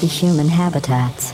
the human habitats.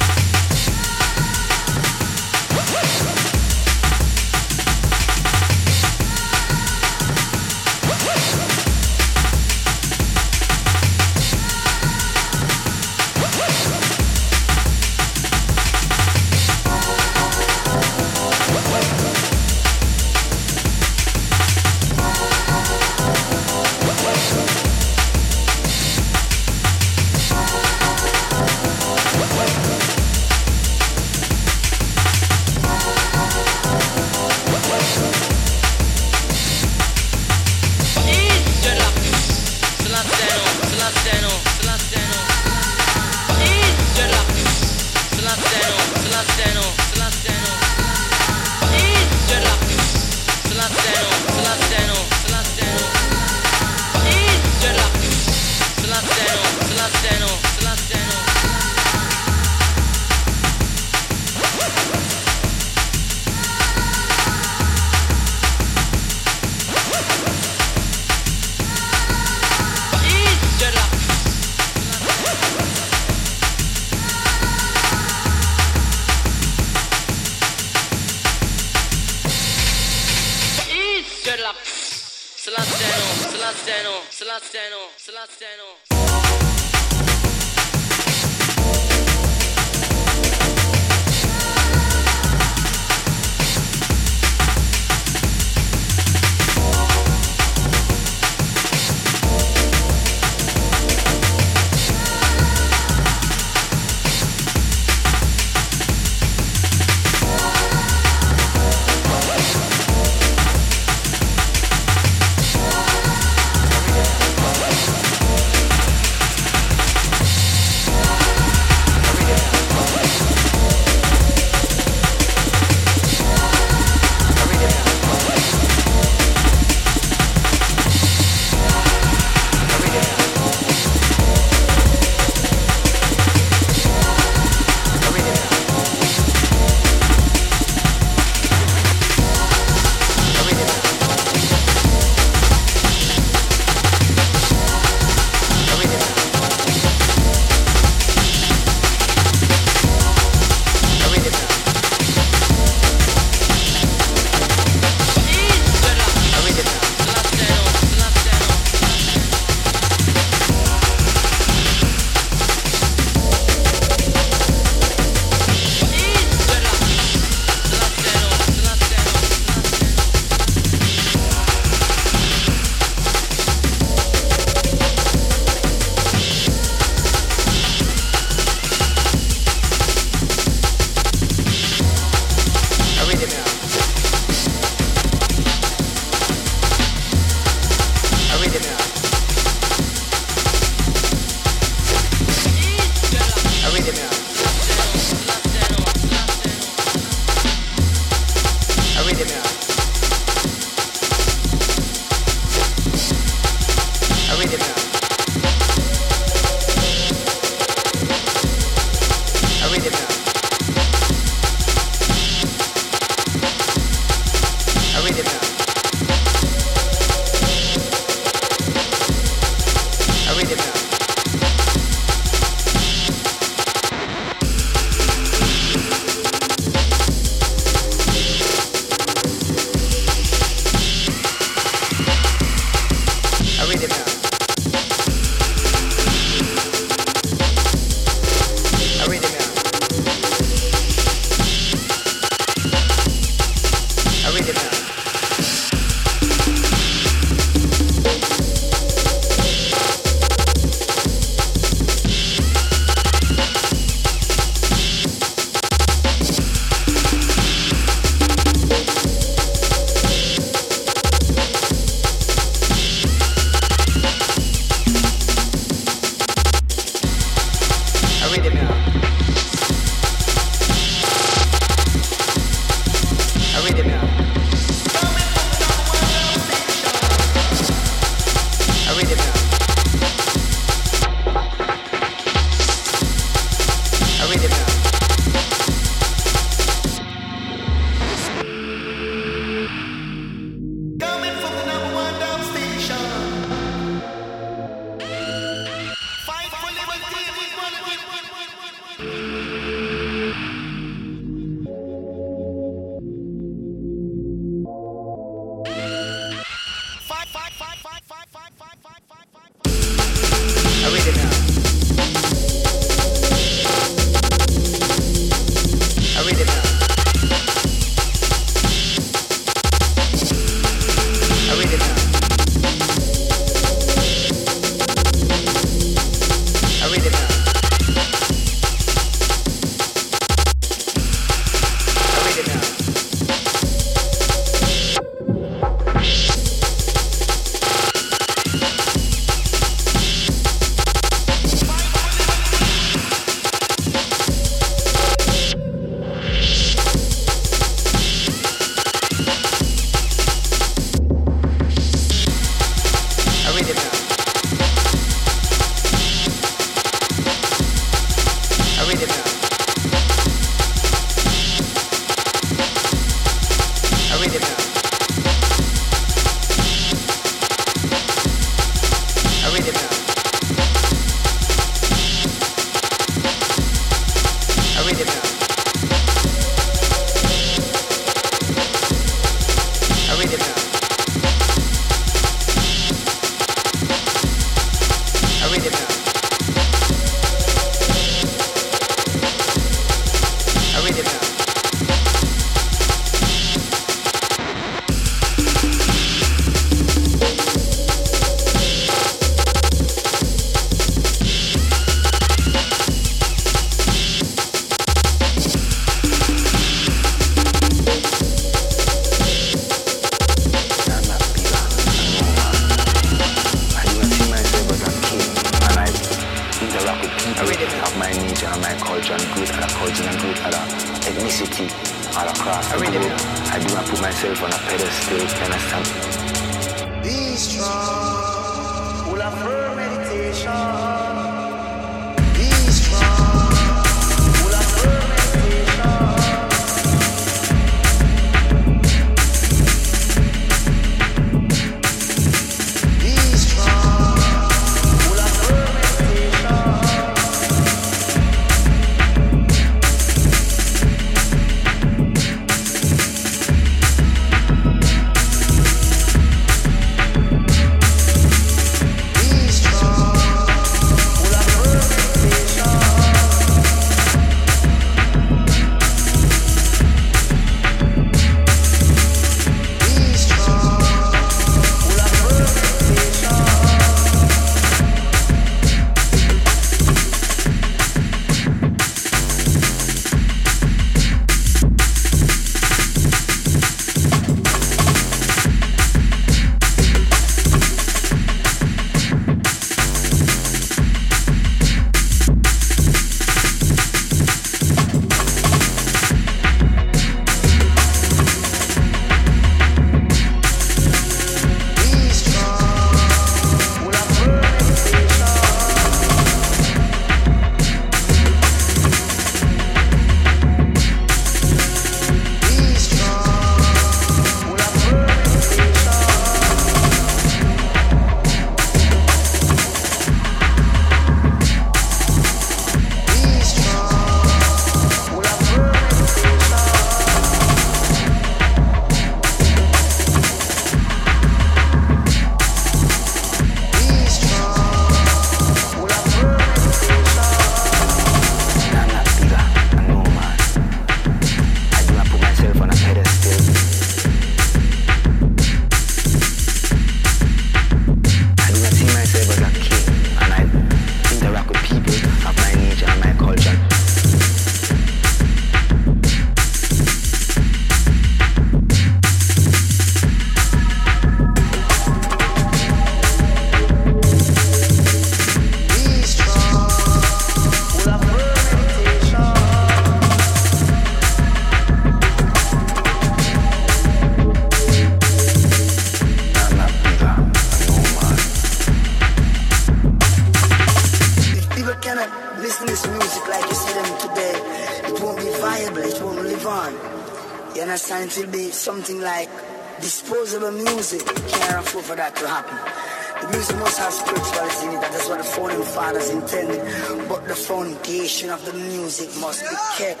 Foundation of the music must be kept.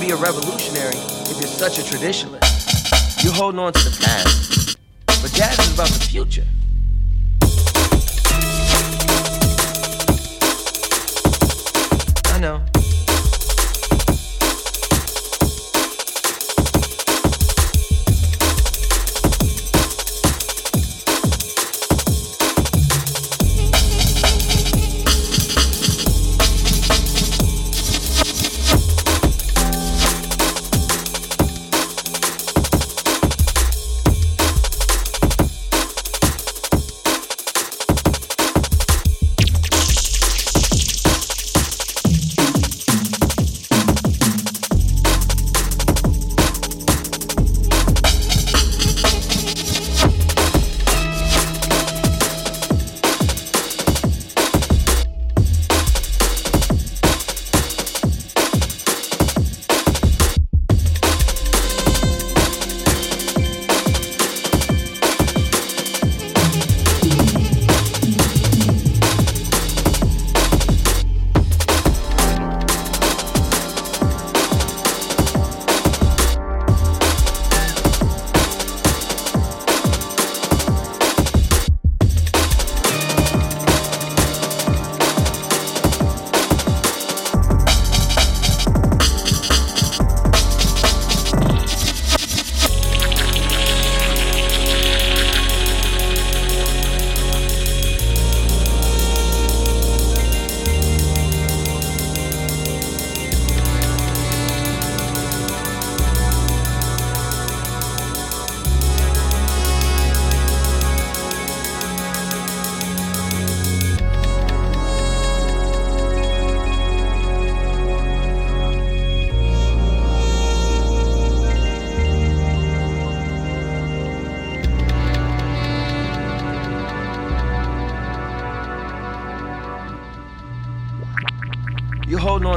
Be a revolutionary if you're such a traditionalist. You're holding on to the past. But jazz is about the future.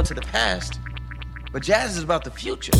On to the past, but jazz is about the future.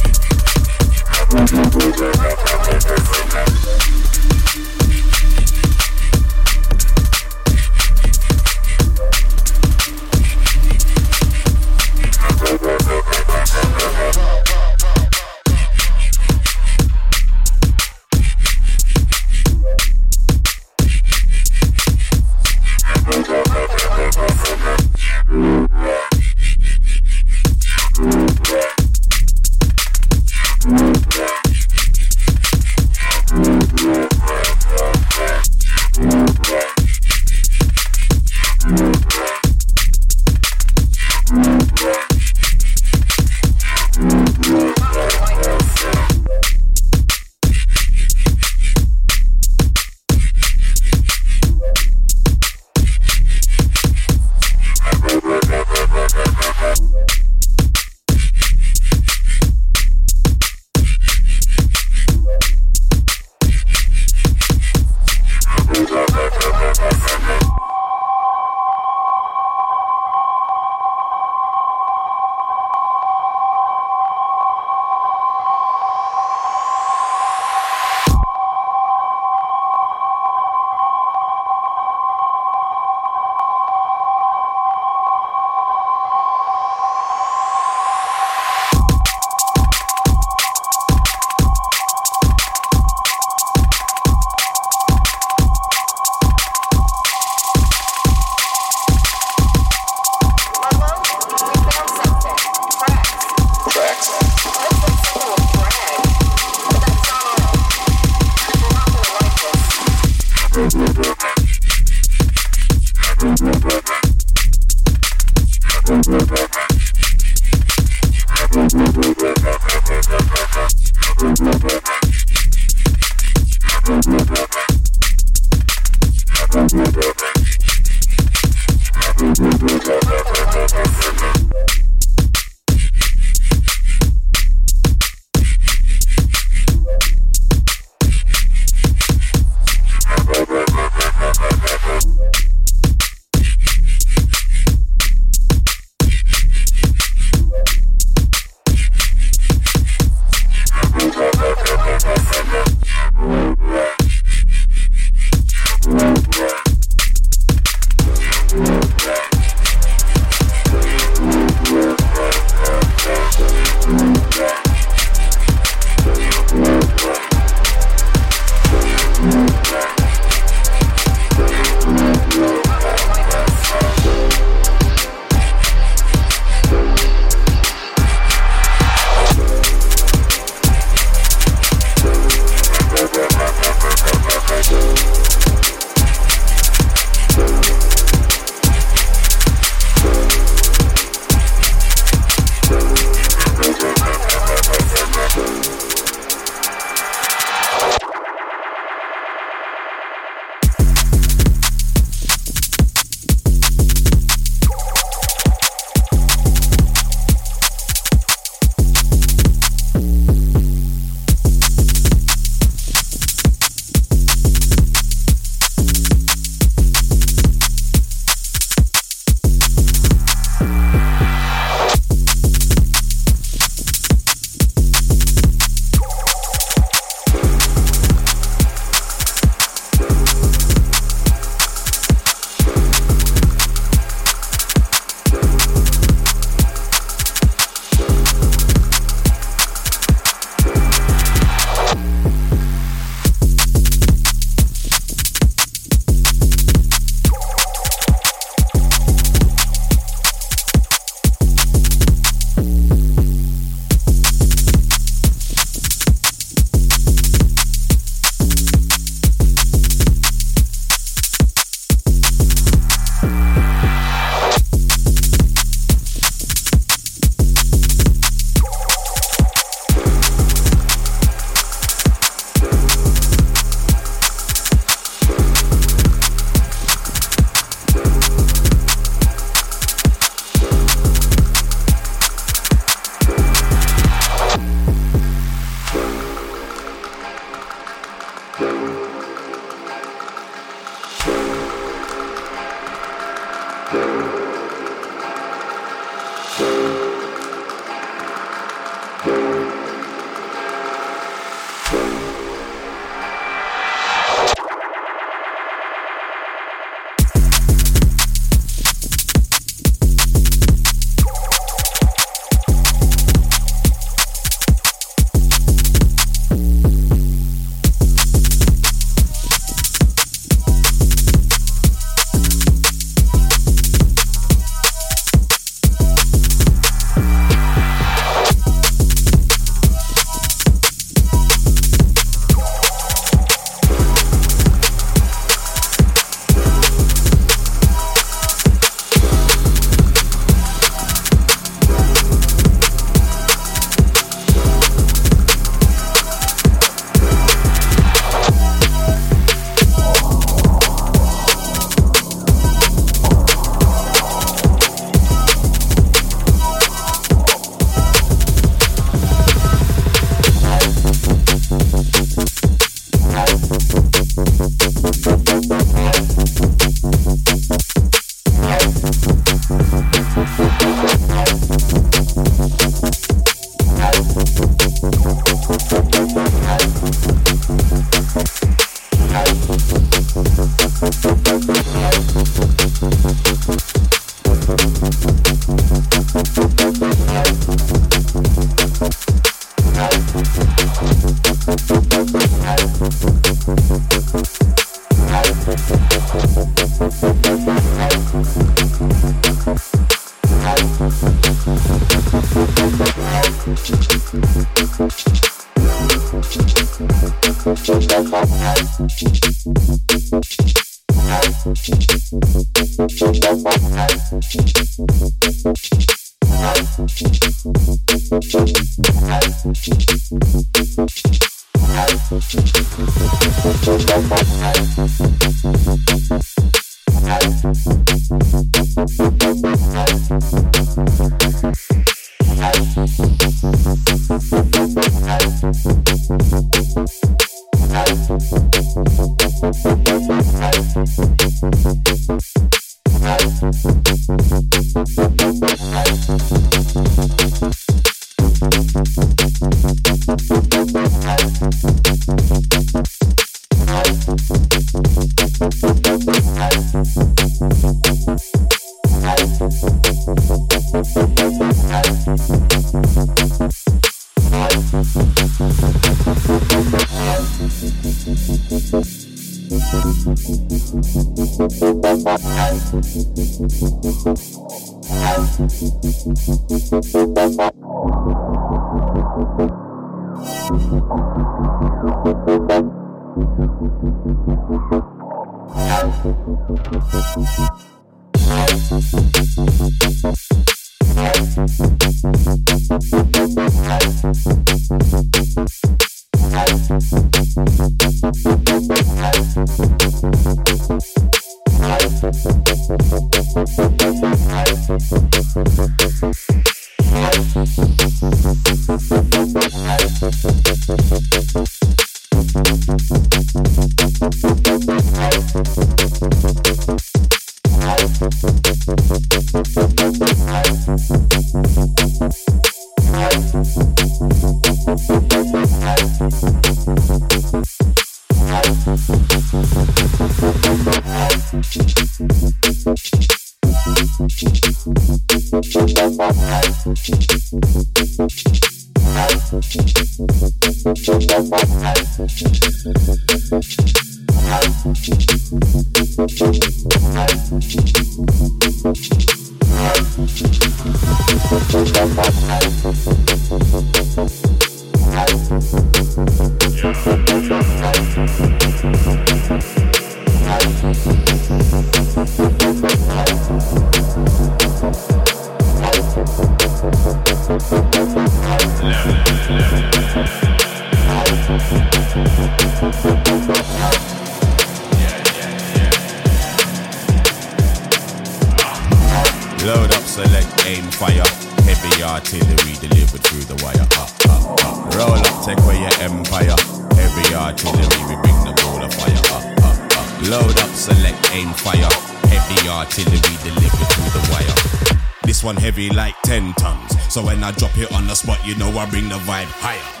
Hard trillin', we bring the ball of fire up, up, up. Load up, select, aim, fire. Heavy artillery delivered through the wire. This one heavy like 10 tons. So when I drop it on the spot, you know I bring the vibe higher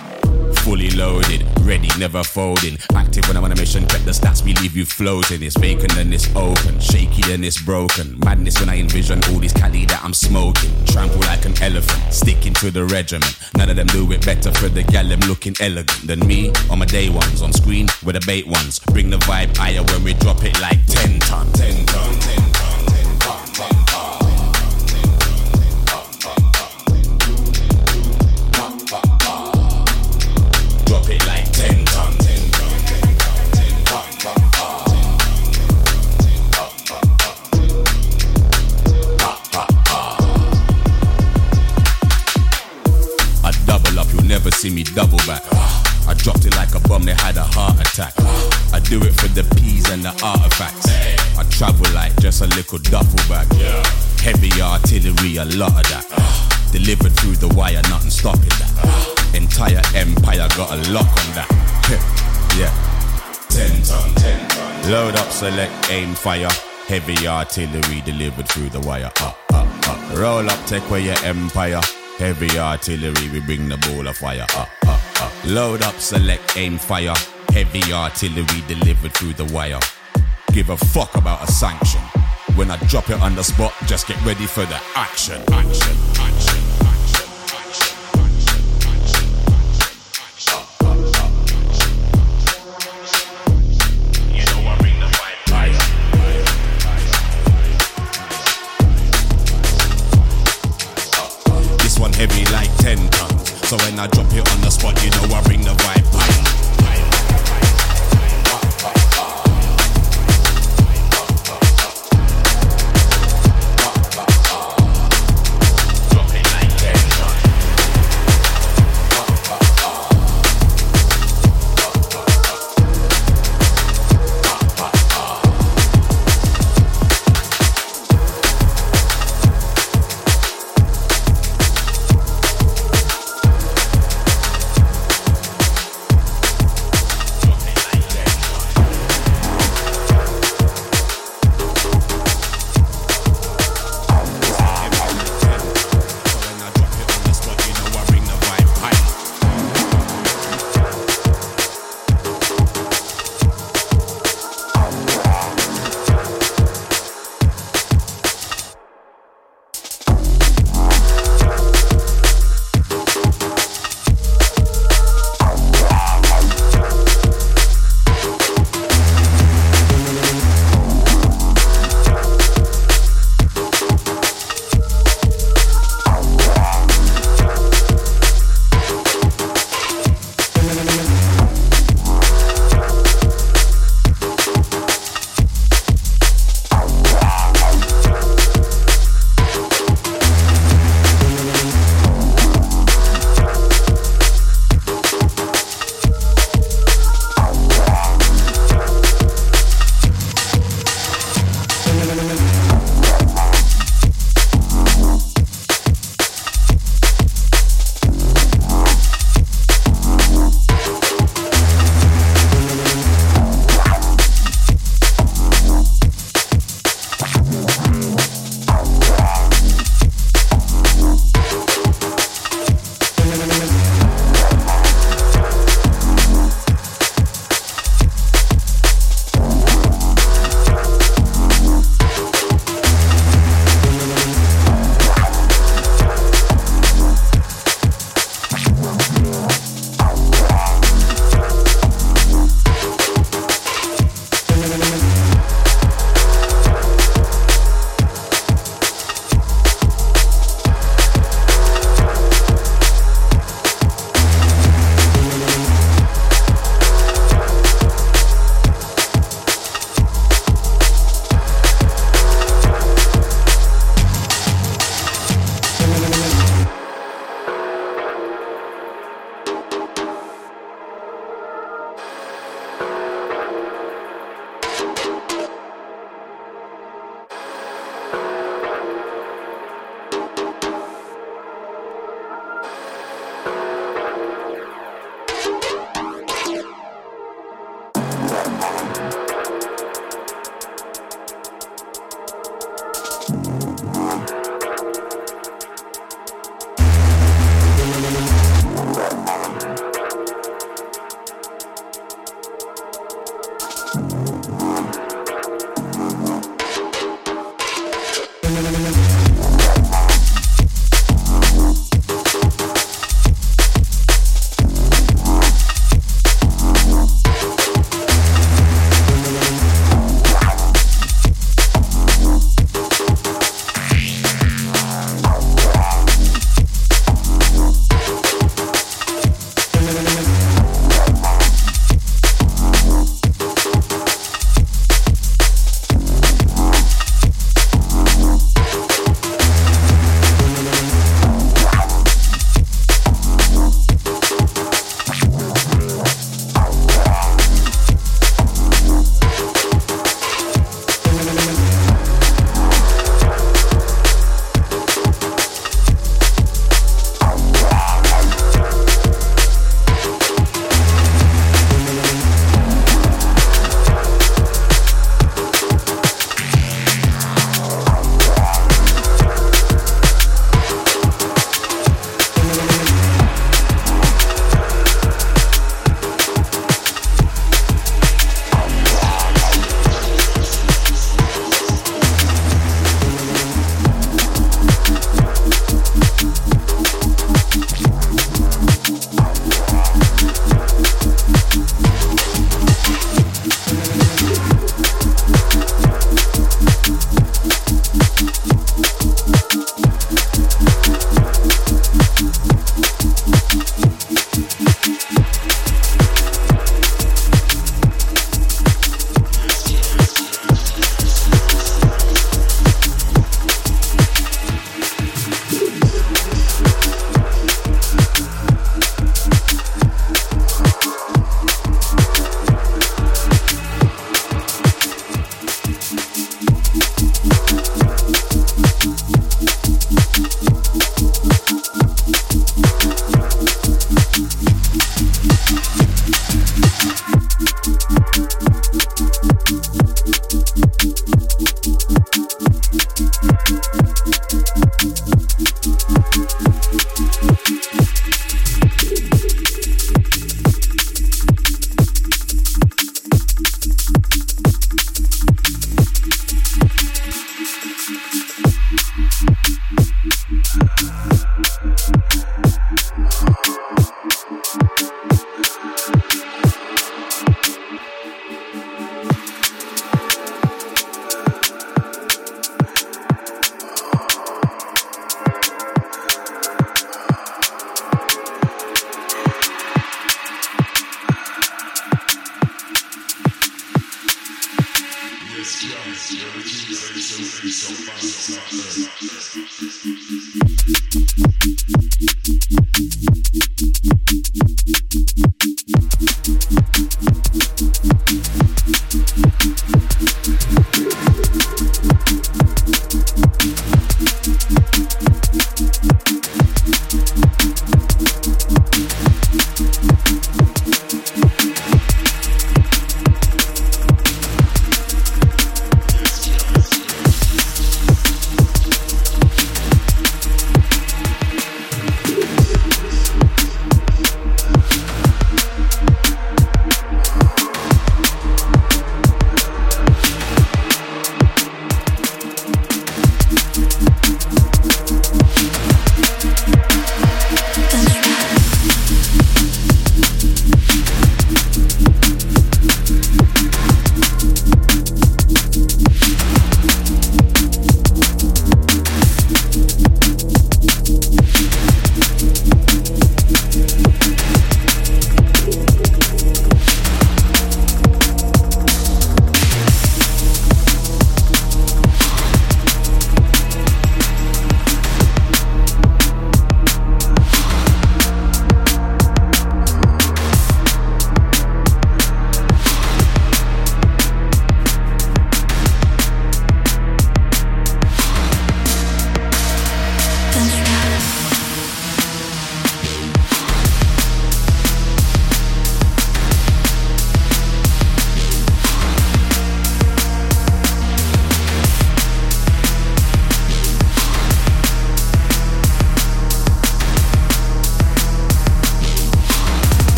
never folding. Active when I'm on a mission, check the stats, we leave you floating. It's vacant and it's open, shaky and it's broken. Madness when I envision all these Cali that I'm smoking. Trample like an elephant, sticking to the regiment. None of them do it better for the gal, them looking elegant than me. On my day ones, on screen with the bait ones. Bring the vibe higher when we drop it like 10 ton, 10 ton, 10 see me double back. I dropped it like a bomb, they had a heart attack. I do it for the peas and the artifacts. I travel like just a little duffel bag. Heavy artillery, a lot of that. Delivered through the wire, nothing stopping that. Entire empire got a lock on that. yeah. 10 ton, 10 ton. Load up, select, aim, fire. Heavy artillery delivered through the wire. Up, up, up. Roll up, take away your empire. Heavy artillery, we bring the ball of fire. Uh, uh, uh. Load up, select, aim, fire. Heavy artillery delivered through the wire. Give a fuck about a sanction. When I drop it on the spot, just get ready for the action. Action, action. So when I drop it on the spot, you know I bring the vibe.